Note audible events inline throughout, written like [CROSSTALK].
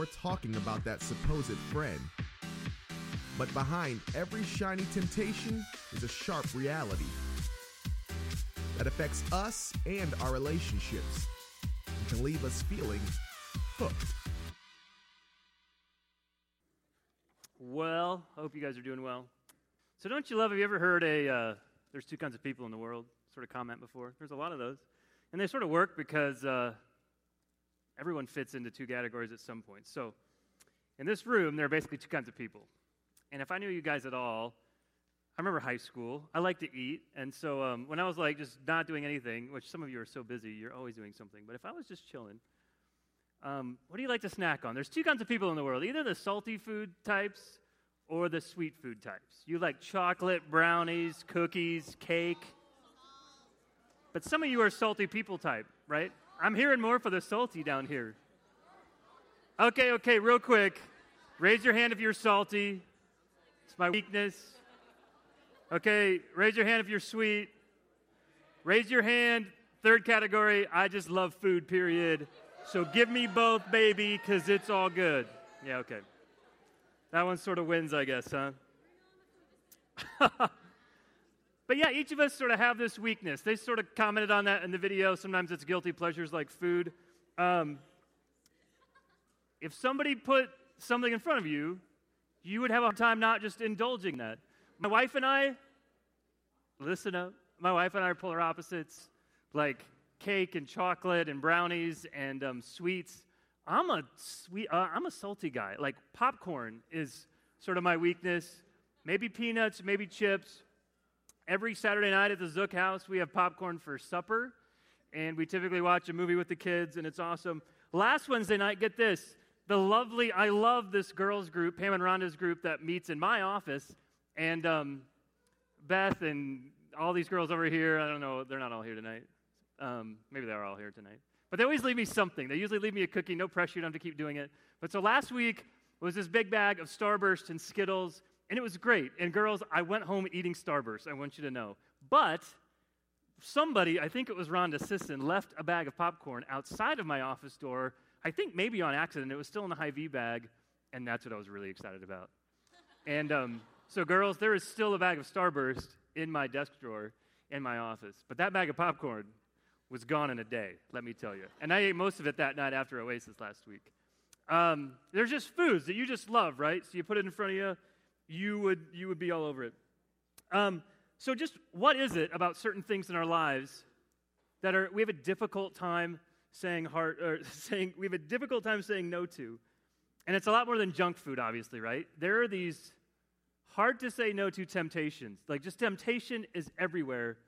or talking about that supposed friend. But behind every shiny temptation is a sharp reality that affects us and our relationships and can leave us feeling hooked. Well, I hope you guys are doing well. So, don't you love? Have you ever heard a uh, "there's two kinds of people in the world" sort of comment before? There's a lot of those, and they sort of work because uh, everyone fits into two categories at some point. So, in this room, there are basically two kinds of people. And if I knew you guys at all, I remember high school. I like to eat, and so um, when I was like just not doing anything, which some of you are so busy, you're always doing something. But if I was just chilling, um, what do you like to snack on? There's two kinds of people in the world either the salty food types or the sweet food types. You like chocolate, brownies, cookies, cake. But some of you are salty people type, right? I'm hearing more for the salty down here. Okay, okay, real quick. Raise your hand if you're salty. It's my weakness. Okay, raise your hand if you're sweet. Raise your hand. Third category, I just love food, period. So give me both, baby, because it's all good. Yeah, okay. That one sort of wins, I guess, huh? [LAUGHS] but yeah, each of us sort of have this weakness. They sort of commented on that in the video. Sometimes it's guilty pleasures like food. Um, if somebody put something in front of you, you would have a time not just indulging that. My wife and I, listen up, my wife and I are polar opposites. Like, cake and chocolate and brownies and um, sweets. I'm a sweet, uh, I'm a salty guy. Like popcorn is sort of my weakness. Maybe peanuts, maybe chips. Every Saturday night at the Zook house, we have popcorn for supper, and we typically watch a movie with the kids, and it's awesome. Last Wednesday night, get this the lovely, I love this girls group, Pam and Rhonda's group that meets in my office, and um, Beth and all these girls over here. I don't know, they're not all here tonight. Um, maybe they're all here tonight. But they always leave me something. They usually leave me a cookie, no pressure, you don't have to keep doing it. But so last week was this big bag of Starburst and Skittles, and it was great. And girls, I went home eating Starburst, I want you to know. But somebody, I think it was Rhonda Sisson, left a bag of popcorn outside of my office door. I think maybe on accident. It was still in the Hy-Vee bag, and that's what I was really excited about. and um, so, girls, there is still a bag of Starburst in my desk drawer in my office. But that bag of popcorn was gone in a day, let me tell you. And I ate most of it that night after Oasis last week. Um, there's just foods that you just love, right? So you put it in front of you, you would, you would be all over it. Um, so, just what is it about certain things in our lives that are we have a difficult time saying heart or [LAUGHS] saying we have a difficult time saying no to? And it's a lot more than junk food, obviously, right? There are these hard to say no to temptations. Like just temptation is everywhere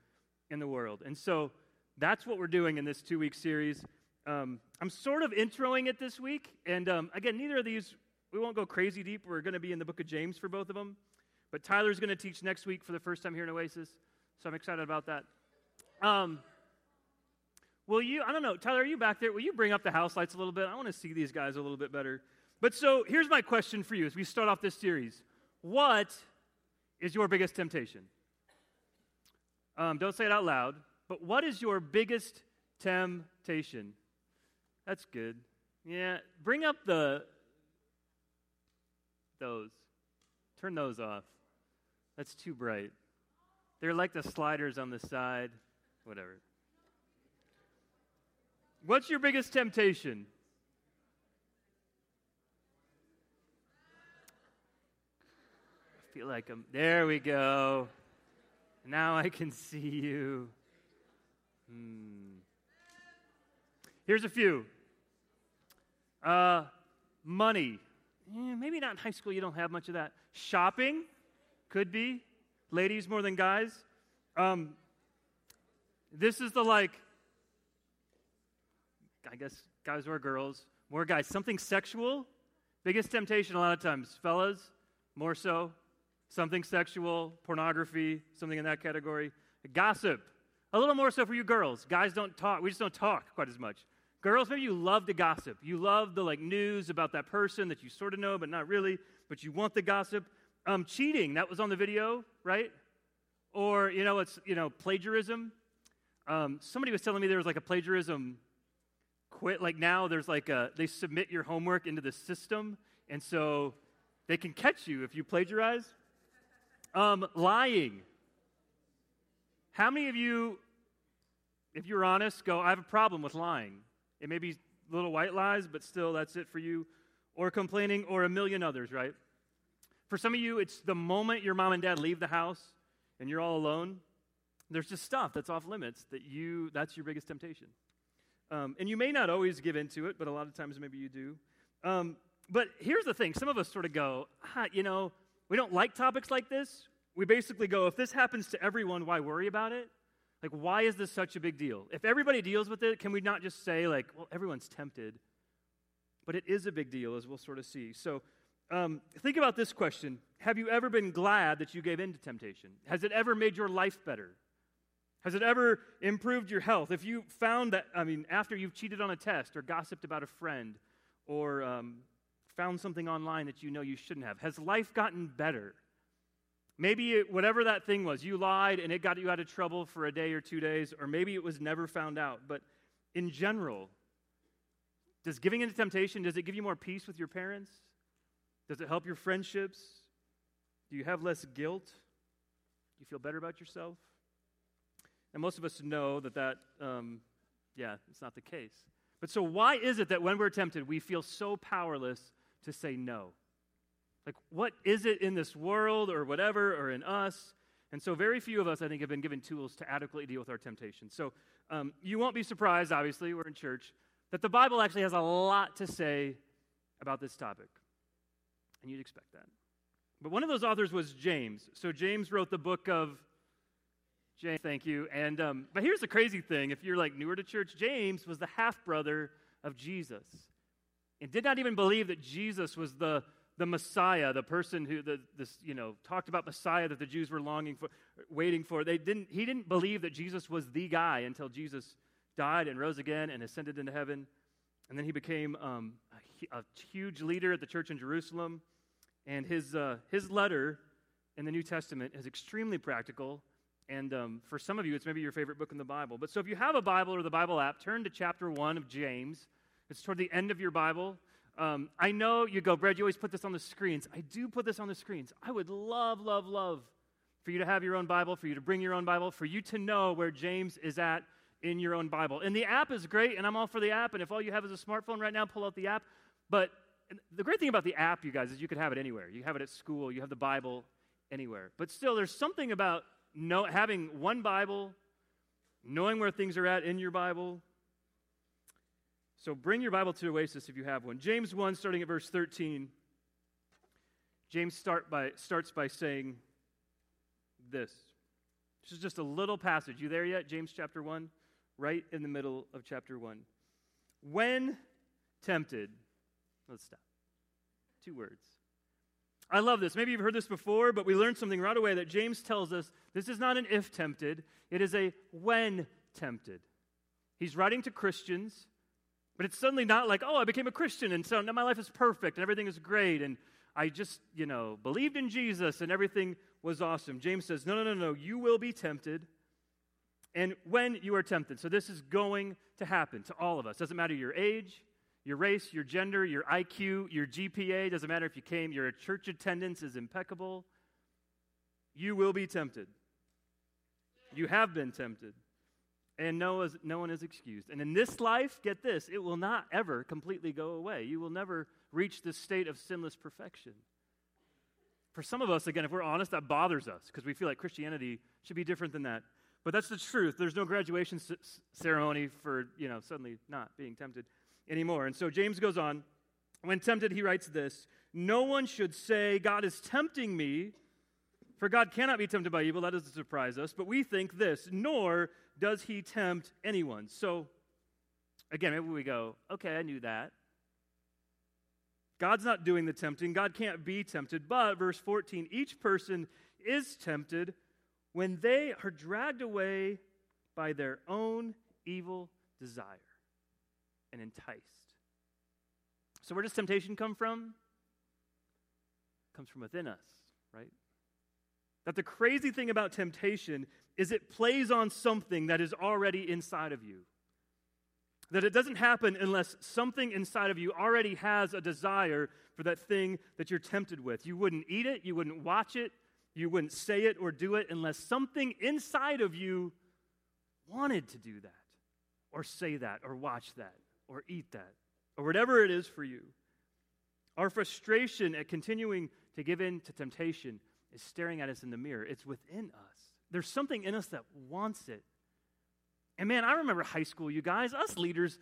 in the world. And so that's what we're doing in this two week series. Um, I'm sort of introing it this week. And um, again, neither of these, we won't go crazy deep. We're going to be in the book of James for both of them. But Tyler's going to teach next week for the first time here in Oasis. So I'm excited about that. Um, will you, I don't know, Tyler, are you back there? Will you bring up the house lights a little bit? I want to see these guys a little bit better. But so here's my question for you as we start off this series What is your biggest temptation? Um, don't say it out loud. But what is your biggest temptation? That's good. Yeah, bring up the those. Turn those off. That's too bright. They're like the sliders on the side. Whatever. What's your biggest temptation? I feel like I'm. There we go. Now I can see you. Hmm. Here's a few. Uh, money. Eh, maybe not in high school, you don't have much of that. Shopping, could be. Ladies more than guys. Um, this is the like, I guess guys or girls, more guys. Something sexual. Biggest temptation a lot of times, fellas, more so. Something sexual, pornography, something in that category. Gossip. A little more so for you girls. Guys don't talk. We just don't talk quite as much. Girls, maybe you love to gossip. You love the like news about that person that you sort of know, but not really, but you want the gossip. Um, cheating, that was on the video, right? Or, you know, it's, you know, plagiarism. Um, somebody was telling me there was like a plagiarism quit. Like now, there's like a, they submit your homework into the system, and so they can catch you if you plagiarize. Um, lying. How many of you, if you're honest, go, I have a problem with lying? It may be little white lies, but still, that's it for you. Or complaining, or a million others, right? For some of you, it's the moment your mom and dad leave the house and you're all alone. There's just stuff that's off limits that you, that's your biggest temptation. Um, and you may not always give into it, but a lot of times maybe you do. Um, but here's the thing some of us sort of go, ah, you know, we don't like topics like this. We basically go, if this happens to everyone, why worry about it? Like, why is this such a big deal? If everybody deals with it, can we not just say, like, well, everyone's tempted? But it is a big deal, as we'll sort of see. So, um, think about this question Have you ever been glad that you gave in to temptation? Has it ever made your life better? Has it ever improved your health? If you found that, I mean, after you've cheated on a test or gossiped about a friend or um, found something online that you know you shouldn't have, has life gotten better? Maybe it, whatever that thing was, you lied and it got you out of trouble for a day or two days, or maybe it was never found out. But in general, does giving into temptation, does it give you more peace with your parents? Does it help your friendships? Do you have less guilt? Do you feel better about yourself? And most of us know that that, um, yeah, it's not the case. But so, why is it that when we're tempted, we feel so powerless to say no? Like, what is it in this world or whatever or in us? And so, very few of us, I think, have been given tools to adequately deal with our temptations. So, um, you won't be surprised, obviously, we're in church, that the Bible actually has a lot to say about this topic. And you'd expect that. But one of those authors was James. So, James wrote the book of James, thank you. And um, but here's the crazy thing: if you're like newer to church, James was the half brother of Jesus, and did not even believe that Jesus was the the Messiah, the person who the this you know talked about Messiah that the Jews were longing for, waiting for. They didn't. He didn't believe that Jesus was the guy until Jesus died and rose again and ascended into heaven, and then he became um, a, a, huge leader at the church in Jerusalem. And his uh, his letter in the New Testament is extremely practical and um, for some of you, it's maybe your favorite book in the Bible. But so if you have a Bible or the Bible app, turn to chapter 1 of James. It's toward the end of your Bible. Um, I know you go, Brad, you always put this on the screens. I do put this on the screens. I would love, love, love for you to have your own Bible, for you to bring your own Bible, for you to know where James is at in your own Bible. And the app is great, and I'm all for the app. And if all you have is a smartphone right now, pull out the app. But the great thing about the app, you guys, is you can have it anywhere. You have it at school, you have the Bible anywhere. But still, there's something about know, having one Bible, knowing where things are at in your Bible. So bring your Bible to Oasis if you have one. James 1, starting at verse 13. James start by, starts by saying this. This is just a little passage. You there yet? James chapter 1, right in the middle of chapter 1. When tempted, let's stop. Two words. I love this. Maybe you've heard this before, but we learned something right away that James tells us this is not an if tempted, it is a when tempted. He's writing to Christians, but it's suddenly not like, oh, I became a Christian and so now my life is perfect and everything is great and I just, you know, believed in Jesus and everything was awesome. James says, no, no, no, no, you will be tempted. And when you are tempted, so this is going to happen to all of us. Doesn't matter your age, your race, your gender, your IQ, your GPA, doesn't matter if you came, your church attendance is impeccable. You will be tempted. You have been tempted. And no, no one is excused. And in this life, get this, it will not ever completely go away. You will never reach this state of sinless perfection. For some of us, again, if we're honest, that bothers us because we feel like Christianity should be different than that. But that's the truth. There's no graduation c- ceremony for, you know, suddenly not being tempted anymore. And so James goes on. When tempted, he writes this No one should say, God is tempting me, for God cannot be tempted by evil. That doesn't surprise us. But we think this, nor does he tempt anyone. So, again, maybe we go, okay, I knew that. God's not doing the tempting. God can't be tempted. But, verse 14, each person is tempted when they are dragged away by their own evil desire and enticed. So, where does temptation come from? It comes from within us, right? That the crazy thing about temptation is it plays on something that is already inside of you. That it doesn't happen unless something inside of you already has a desire for that thing that you're tempted with. You wouldn't eat it, you wouldn't watch it, you wouldn't say it or do it unless something inside of you wanted to do that, or say that, or watch that, or eat that, or whatever it is for you. Our frustration at continuing to give in to temptation is staring at us in the mirror. It's within us. There's something in us that wants it. And man, I remember high school, you guys, us leaders,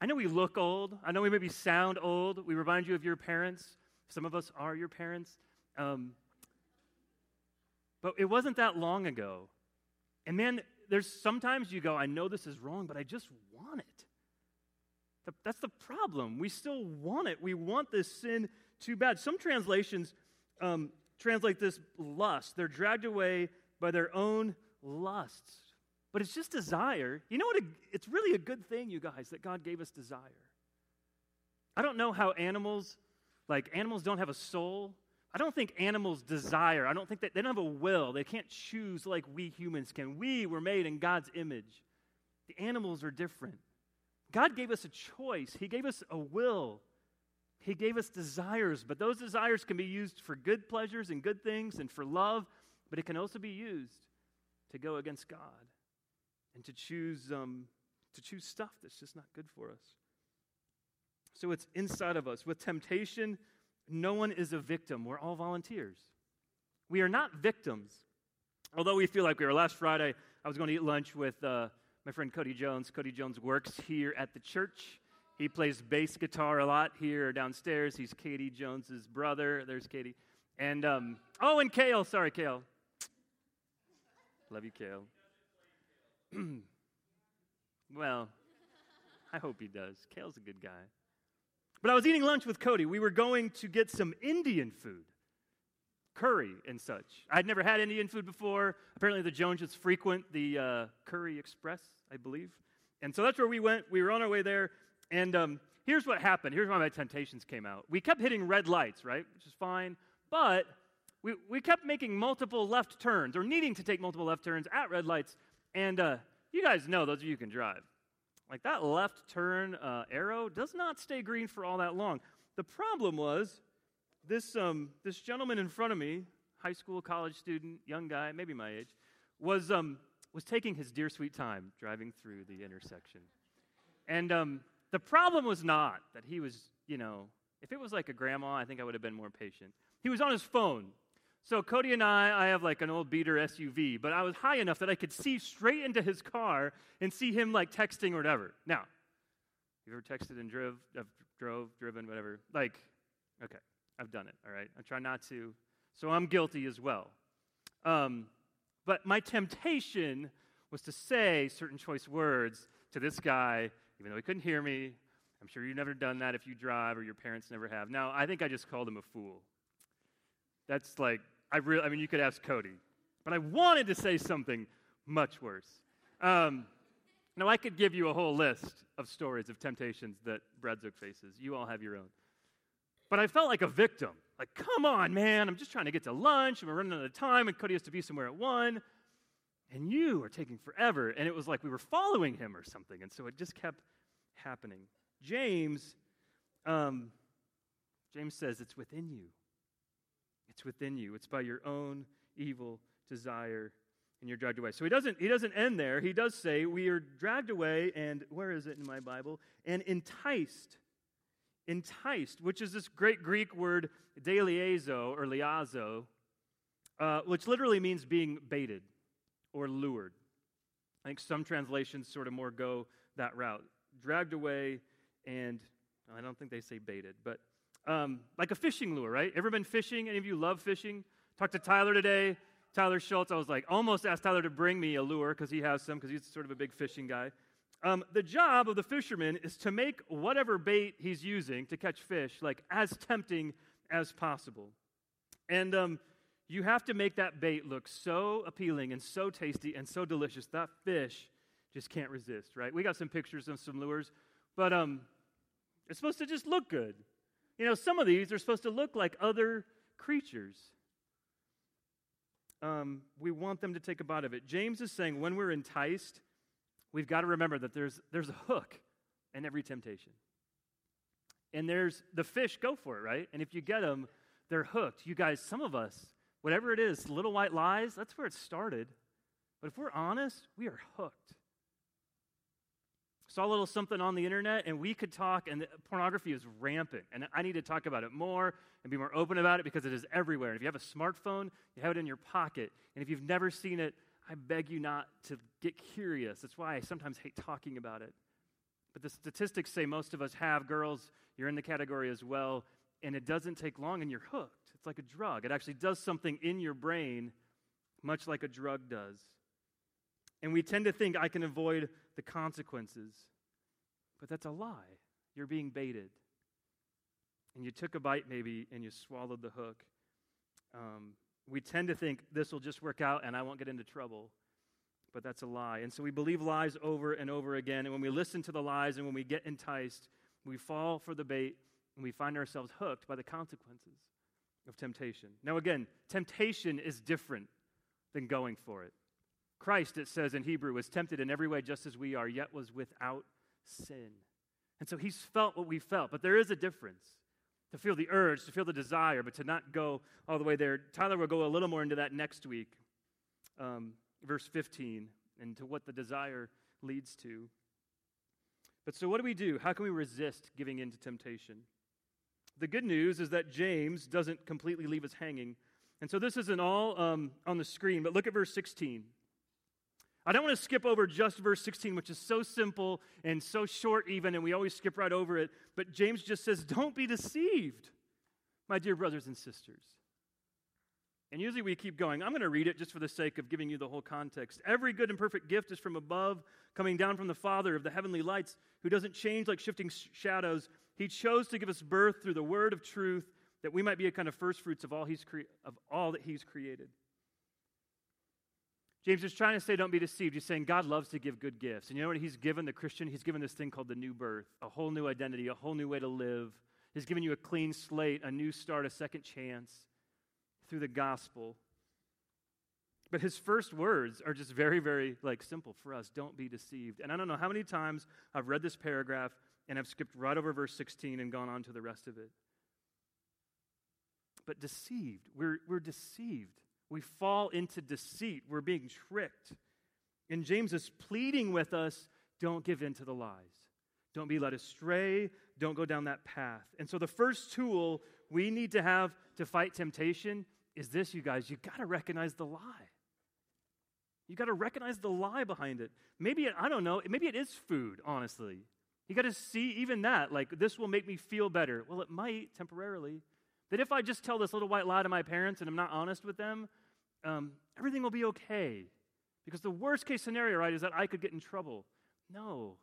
I know we look old. I know we maybe sound old. We remind you of your parents. Some of us are your parents. Um, but it wasn't that long ago. And man, there's sometimes you go, I know this is wrong, but I just want it. That's the problem. We still want it. We want this sin too bad. Some translations um, translate this lust. They're dragged away by their own lusts. But it's just desire. You know what? It's really a good thing, you guys, that God gave us desire. I don't know how animals, like animals don't have a soul. I don't think animals desire. I don't think that they don't have a will. They can't choose like we humans can. We were made in God's image. The animals are different. God gave us a choice, He gave us a will. He gave us desires, but those desires can be used for good pleasures and good things and for love, but it can also be used to go against God and to choose, um, to choose stuff that's just not good for us. So it's inside of us. With temptation, no one is a victim. We're all volunteers. We are not victims. Although we feel like we were. Last Friday, I was going to eat lunch with uh, my friend Cody Jones. Cody Jones works here at the church. He plays bass guitar a lot here downstairs. He's Katie Jones's brother. There's Katie. And, um, oh, and Kale. Sorry, Kale. Love you, Kale. [CLEARS THROAT] well, I hope he does. Kale's a good guy. But I was eating lunch with Cody. We were going to get some Indian food curry and such. I'd never had Indian food before. Apparently, the Joneses frequent the uh, Curry Express, I believe. And so that's where we went. We were on our way there. And um, here's what happened. Here's why my temptations came out. We kept hitting red lights, right? Which is fine. But we, we kept making multiple left turns or needing to take multiple left turns at red lights. And uh, you guys know, those of you who can drive, like that left turn uh, arrow does not stay green for all that long. The problem was this, um, this gentleman in front of me, high school, college student, young guy, maybe my age, was, um, was taking his dear sweet time driving through the intersection. And um, the problem was not that he was, you know, if it was like a grandma, I think I would have been more patient. He was on his phone. So Cody and I, I have like an old beater SUV, but I was high enough that I could see straight into his car and see him like texting or whatever. Now, you ever texted and drove, uh, drove, driven, whatever? Like, okay. I've done it, all right? I try not to. So I'm guilty as well. Um, but my temptation was to say certain choice words to this guy, even though he couldn't hear me. I'm sure you've never done that if you drive or your parents never have. Now, I think I just called him a fool. That's like, I really, I mean, you could ask Cody. But I wanted to say something much worse. Um, now, I could give you a whole list of stories of temptations that Brad faces. You all have your own. But I felt like a victim. Like, come on, man, I'm just trying to get to lunch, and we're running out of time, and Cody has to be somewhere at one. And you are taking forever. And it was like we were following him or something. And so it just kept happening. James, um, James says it's within you. It's within you. It's by your own evil desire and you're dragged away. So he doesn't he doesn't end there. He does say we are dragged away and where is it in my Bible? And enticed enticed, which is this great Greek word deliezo or liazo, uh, which literally means being baited or lured. I think some translations sort of more go that route. Dragged away and I don't think they say baited, but um, like a fishing lure, right? Ever been fishing? Any of you love fishing? Talked to Tyler today. Tyler Schultz. I was like, almost asked Tyler to bring me a lure because he has some because he's sort of a big fishing guy. Um, the job of the fisherman is to make whatever bait he's using to catch fish like as tempting as possible. And um, you have to make that bait look so appealing and so tasty and so delicious that fish just can't resist, right? We got some pictures of some lures, but um, it's supposed to just look good. You know, some of these are supposed to look like other creatures. Um, we want them to take a bite of it. James is saying when we're enticed, we've got to remember that there's, there's a hook in every temptation. And there's the fish go for it, right? And if you get them, they're hooked. You guys, some of us, whatever it is, little white lies, that's where it started. But if we're honest, we are hooked. Saw a little something on the internet, and we could talk, and pornography is rampant. And I need to talk about it more and be more open about it because it is everywhere. And if you have a smartphone, you have it in your pocket. And if you've never seen it, I beg you not to get curious. That's why I sometimes hate talking about it. But the statistics say most of us have. Girls, you're in the category as well. And it doesn't take long, and you're hooked. It's like a drug. It actually does something in your brain, much like a drug does. And we tend to think I can avoid the consequences. But that's a lie. You're being baited. And you took a bite, maybe, and you swallowed the hook. Um, we tend to think this will just work out and I won't get into trouble. But that's a lie. And so we believe lies over and over again. And when we listen to the lies and when we get enticed, we fall for the bait and we find ourselves hooked by the consequences of temptation. Now, again, temptation is different than going for it. Christ, it says in Hebrew, was tempted in every way just as we are, yet was without sin. And so he's felt what we felt, but there is a difference. To feel the urge, to feel the desire, but to not go all the way there. Tyler will go a little more into that next week, um, verse 15, and to what the desire leads to. But so, what do we do? How can we resist giving in to temptation? The good news is that James doesn't completely leave us hanging. And so, this isn't all um, on the screen, but look at verse 16. I don't want to skip over just verse 16, which is so simple and so short, even, and we always skip right over it. But James just says, Don't be deceived, my dear brothers and sisters. And usually we keep going. I'm going to read it just for the sake of giving you the whole context. Every good and perfect gift is from above, coming down from the Father of the heavenly lights, who doesn't change like shifting shadows. He chose to give us birth through the word of truth, that we might be a kind of first fruits of all, he's cre- of all that He's created. James is trying to say, don't be deceived. He's saying God loves to give good gifts. And you know what he's given the Christian? He's given this thing called the new birth, a whole new identity, a whole new way to live. He's given you a clean slate, a new start, a second chance through the gospel. But his first words are just very, very like simple for us. Don't be deceived. And I don't know how many times I've read this paragraph and I've skipped right over verse 16 and gone on to the rest of it. But deceived. We're, we're deceived. We fall into deceit. We're being tricked. And James is pleading with us don't give in to the lies. Don't be led astray. Don't go down that path. And so, the first tool we need to have to fight temptation is this, you guys. You've got to recognize the lie. You got to recognize the lie behind it. Maybe, it, I don't know, maybe it is food, honestly. You got to see even that. Like, this will make me feel better. Well, it might temporarily. That if I just tell this little white lie to my parents and I'm not honest with them, um, everything will be okay. Because the worst case scenario, right, is that I could get in trouble. No.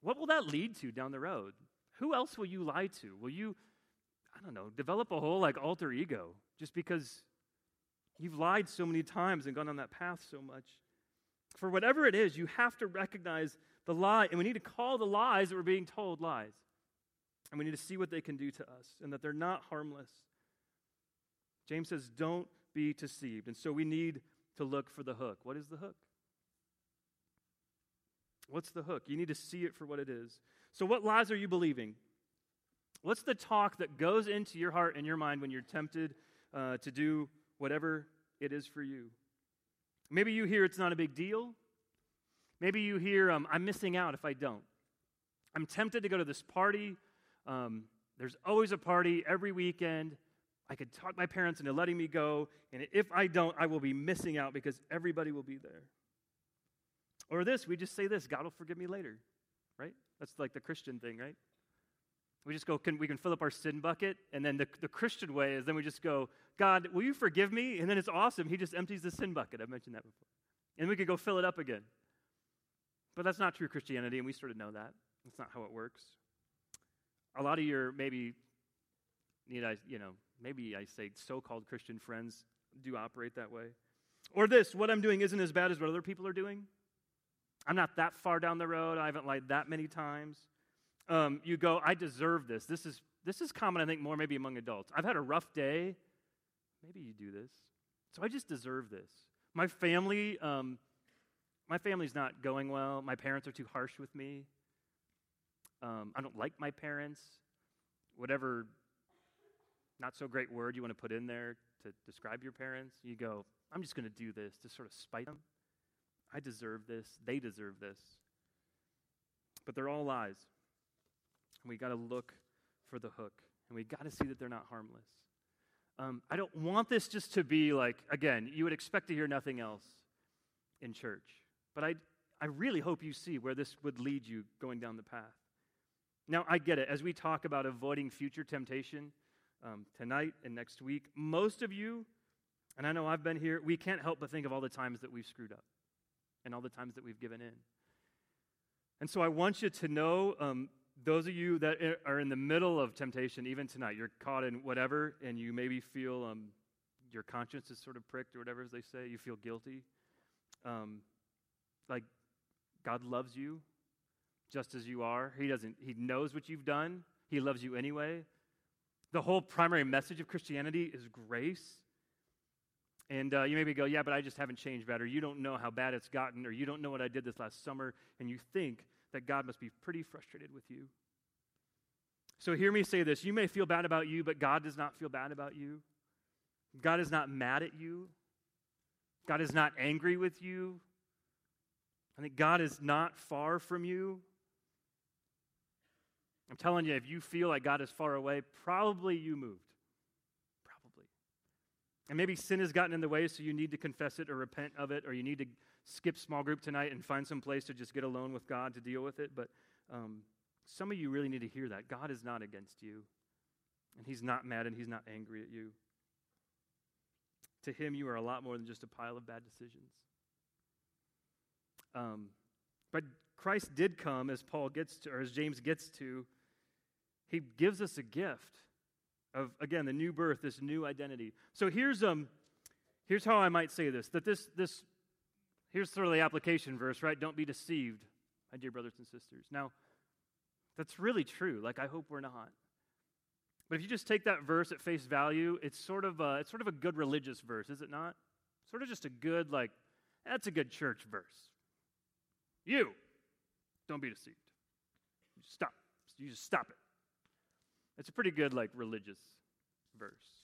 What will that lead to down the road? Who else will you lie to? Will you, I don't know, develop a whole like alter ego just because you've lied so many times and gone on that path so much? For whatever it is, you have to recognize the lie, and we need to call the lies that we're being told lies. And we need to see what they can do to us and that they're not harmless. James says, Don't be deceived. And so we need to look for the hook. What is the hook? What's the hook? You need to see it for what it is. So, what lies are you believing? What's the talk that goes into your heart and your mind when you're tempted uh, to do whatever it is for you? Maybe you hear it's not a big deal. Maybe you hear, um, I'm missing out if I don't. I'm tempted to go to this party. Um, there's always a party every weekend. I could talk my parents into letting me go, and if I don't, I will be missing out because everybody will be there. Or this, we just say this God will forgive me later, right? That's like the Christian thing, right? We just go, can, we can fill up our sin bucket, and then the, the Christian way is then we just go, God, will you forgive me? And then it's awesome. He just empties the sin bucket. I've mentioned that before. And we could go fill it up again. But that's not true Christianity, and we sort of know that. That's not how it works. A lot of your maybe need I, you know, maybe I say so called Christian friends do operate that way. Or this, what I'm doing isn't as bad as what other people are doing. I'm not that far down the road. I haven't lied that many times. Um, you go, I deserve this. This is, this is common, I think, more maybe among adults. I've had a rough day. Maybe you do this. So I just deserve this. My family, um, my family's not going well. My parents are too harsh with me. Um, I don't like my parents. Whatever not so great word you want to put in there to describe your parents, you go, I'm just going to do this to sort of spite them. I deserve this. They deserve this. But they're all lies. And we got to look for the hook. And we got to see that they're not harmless. Um, I don't want this just to be like, again, you would expect to hear nothing else in church. But I, I really hope you see where this would lead you going down the path. Now, I get it. As we talk about avoiding future temptation um, tonight and next week, most of you, and I know I've been here, we can't help but think of all the times that we've screwed up and all the times that we've given in. And so I want you to know um, those of you that are in the middle of temptation, even tonight, you're caught in whatever, and you maybe feel um, your conscience is sort of pricked or whatever, as they say, you feel guilty. Um, like God loves you just as you are. He doesn't, He knows what you've done, He loves you anyway. The whole primary message of Christianity is grace. And uh, you maybe go, yeah, but I just haven't changed better. You don't know how bad it's gotten, or you don't know what I did this last summer, and you think that God must be pretty frustrated with you. So hear me say this. You may feel bad about you, but God does not feel bad about you. God is not mad at you. God is not angry with you. I think God is not far from you. I'm telling you, if you feel like God is far away, probably you moved. Probably. And maybe sin has gotten in the way, so you need to confess it or repent of it, or you need to skip small group tonight and find some place to just get alone with God to deal with it. But um, some of you really need to hear that. God is not against you, and He's not mad and He's not angry at you. To Him, you are a lot more than just a pile of bad decisions. Um, but Christ did come, as Paul gets to, or as James gets to, he gives us a gift of, again, the new birth, this new identity. So here's, um, here's how I might say this that this, this, here's sort of the application verse, right? Don't be deceived, my dear brothers and sisters. Now, that's really true. Like, I hope we're not. But if you just take that verse at face value, it's sort of a, it's sort of a good religious verse, is it not? Sort of just a good, like, that's a good church verse. You, don't be deceived. Stop. You just stop it. It's a pretty good, like, religious verse.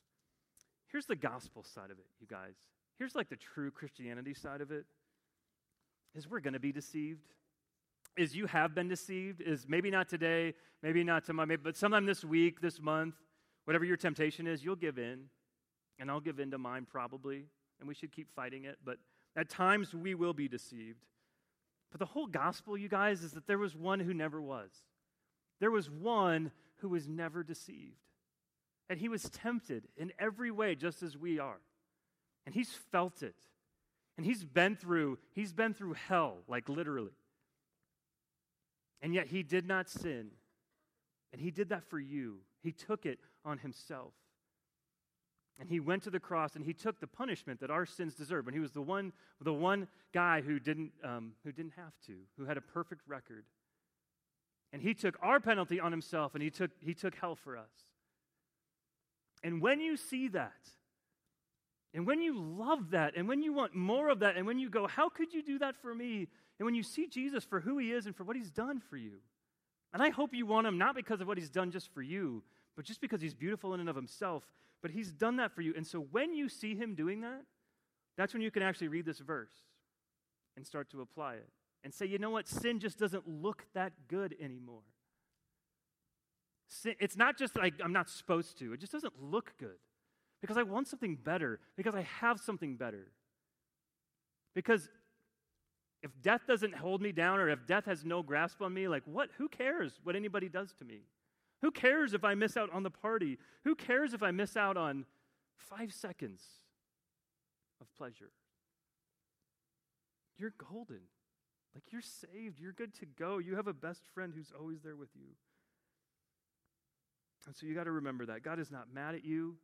Here's the gospel side of it, you guys. Here's like the true Christianity side of it. Is we're going to be deceived. Is you have been deceived. Is maybe not today, maybe not tomorrow, maybe, but sometime this week, this month, whatever your temptation is, you'll give in. And I'll give in to mine probably. And we should keep fighting it. But at times we will be deceived. But the whole gospel, you guys, is that there was one who never was. There was one who was never deceived. And he was tempted in every way, just as we are. And he's felt it. And he's been through, he's been through hell, like literally. And yet he did not sin. And he did that for you. He took it on himself. And he went to the cross and he took the punishment that our sins deserve. And he was the one, the one guy who didn't, um, who didn't have to, who had a perfect record. And he took our penalty on himself and he took, he took hell for us. And when you see that, and when you love that, and when you want more of that, and when you go, How could you do that for me? And when you see Jesus for who he is and for what he's done for you, and I hope you want him not because of what he's done just for you, but just because he's beautiful in and of himself, but he's done that for you. And so when you see him doing that, that's when you can actually read this verse and start to apply it and say, you know what? Sin just doesn't look that good anymore. Sin, it's not just like I'm not supposed to, it just doesn't look good because I want something better, because I have something better. Because if death doesn't hold me down or if death has no grasp on me, like what? Who cares what anybody does to me? Who cares if I miss out on the party? Who cares if I miss out on five seconds of pleasure? You're golden. Like you're saved. You're good to go. You have a best friend who's always there with you. And so you got to remember that. God is not mad at you.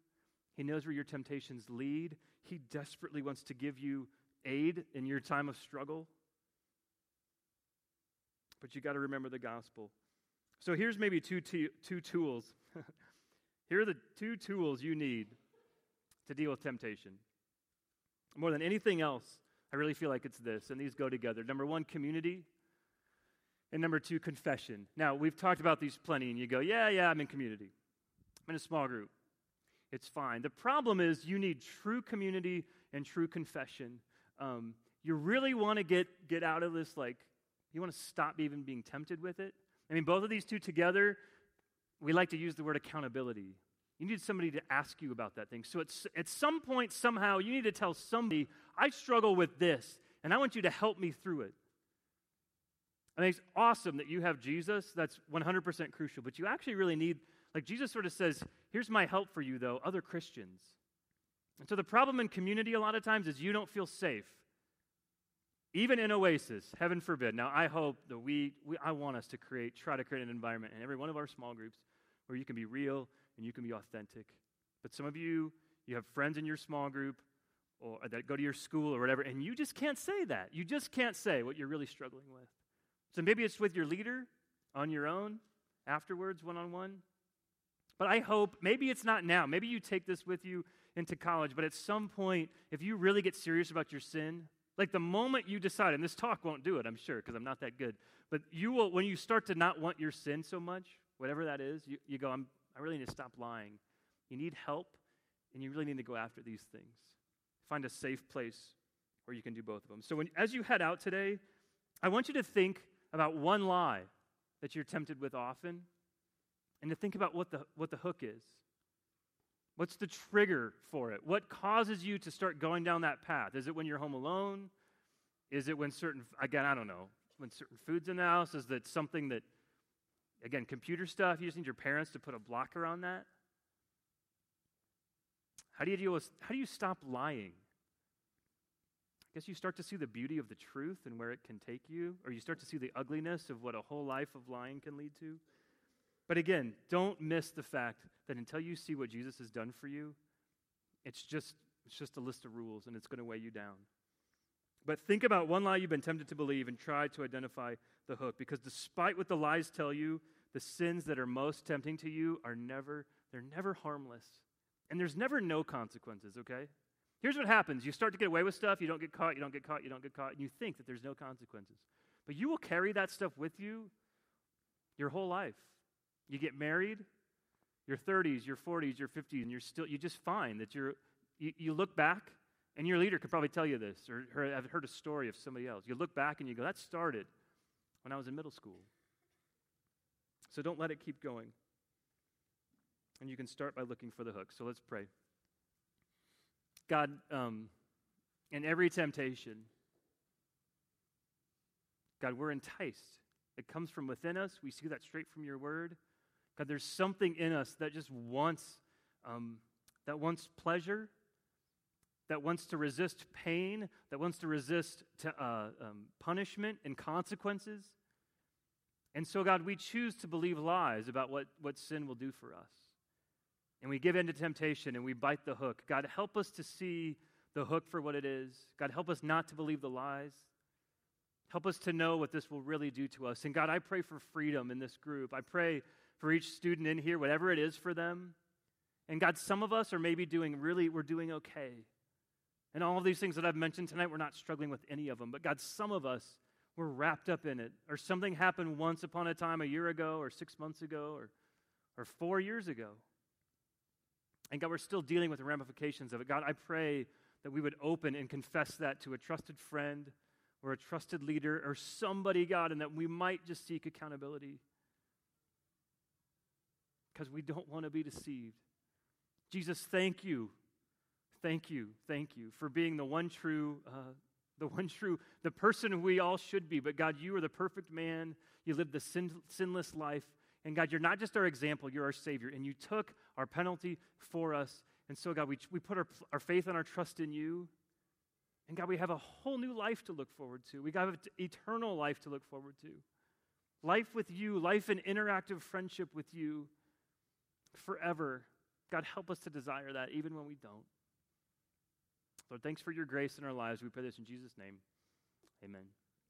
He knows where your temptations lead. He desperately wants to give you aid in your time of struggle. But you got to remember the gospel. So here's maybe two, t- two tools. [LAUGHS] Here are the two tools you need to deal with temptation. More than anything else, I really feel like it's this, and these go together. Number one, community. And number two, confession. Now, we've talked about these plenty, and you go, yeah, yeah, I'm in community. I'm in a small group. It's fine. The problem is you need true community and true confession. Um, you really want to get, get out of this, like, you want to stop even being tempted with it. I mean, both of these two together, we like to use the word accountability. You need somebody to ask you about that thing. So it's, at some point, somehow, you need to tell somebody, I struggle with this, and I want you to help me through it. I mean, it's awesome that you have Jesus. That's 100% crucial. But you actually really need, like Jesus sort of says, here's my help for you, though, other Christians. And so the problem in community a lot of times is you don't feel safe. Even in Oasis, heaven forbid. Now, I hope that we, we, I want us to create, try to create an environment in every one of our small groups where you can be real and you can be authentic. But some of you, you have friends in your small group or that go to your school or whatever, and you just can't say that. You just can't say what you're really struggling with. So maybe it's with your leader on your own, afterwards, one on one. But I hope, maybe it's not now. Maybe you take this with you into college, but at some point, if you really get serious about your sin, like the moment you decide, and this talk won't do it, I'm sure, because I'm not that good, but you will, when you start to not want your sin so much, whatever that is, you, you go, I'm, I really need to stop lying. You need help, and you really need to go after these things. Find a safe place where you can do both of them. So when, as you head out today, I want you to think about one lie that you're tempted with often, and to think about what the, what the hook is. What's the trigger for it? What causes you to start going down that path? Is it when you're home alone? Is it when certain, again, I don't know, when certain food's in the house? Is that something that, again, computer stuff, you just need your parents to put a blocker on that? How do you deal with, how do you stop lying? I guess you start to see the beauty of the truth and where it can take you, or you start to see the ugliness of what a whole life of lying can lead to. But again, don't miss the fact that until you see what Jesus has done for you, it's just, it's just a list of rules and it's going to weigh you down. But think about one lie you've been tempted to believe and try to identify the hook. Because despite what the lies tell you, the sins that are most tempting to you are never, they're never harmless. And there's never no consequences, okay? Here's what happens you start to get away with stuff, you don't get caught, you don't get caught, you don't get caught, and you think that there's no consequences. But you will carry that stuff with you your whole life. You get married, your 30s, your 40s, your 50s, and you're still, you just find that you're, you, you look back, and your leader could probably tell you this, or, I've heard a story of somebody else. You look back and you go, that started when I was in middle school. So don't let it keep going. And you can start by looking for the hook. So let's pray. God, um, in every temptation, God, we're enticed. It comes from within us. We see that straight from your word. God, there's something in us that just wants, um, that wants pleasure, that wants to resist pain, that wants to resist uh, um, punishment and consequences. And so, God, we choose to believe lies about what, what sin will do for us. And we give in to temptation and we bite the hook. God, help us to see the hook for what it is. God, help us not to believe the lies. Help us to know what this will really do to us. And God, I pray for freedom in this group. I pray for each student in here, whatever it is for them. And God, some of us are maybe doing really, we're doing okay. And all of these things that I've mentioned tonight, we're not struggling with any of them. But God, some of us, we're wrapped up in it. Or something happened once upon a time, a year ago, or six months ago, or, or four years ago. And God, we're still dealing with the ramifications of it. God, I pray that we would open and confess that to a trusted friend or a trusted leader or somebody, God, and that we might just seek accountability because we don't want to be deceived. Jesus, thank you. Thank you. Thank you for being the one true, uh, the one true, the person we all should be. But God, you are the perfect man. You lived the sin, sinless life. And God, you're not just our example, you're our Savior. And you took our penalty for us. And so, God, we, we put our, our faith and our trust in you. And God, we have a whole new life to look forward to. We got eternal life to look forward to. Life with you, life in interactive friendship with you forever. God, help us to desire that even when we don't. Lord, thanks for your grace in our lives. We pray this in Jesus' name. Amen.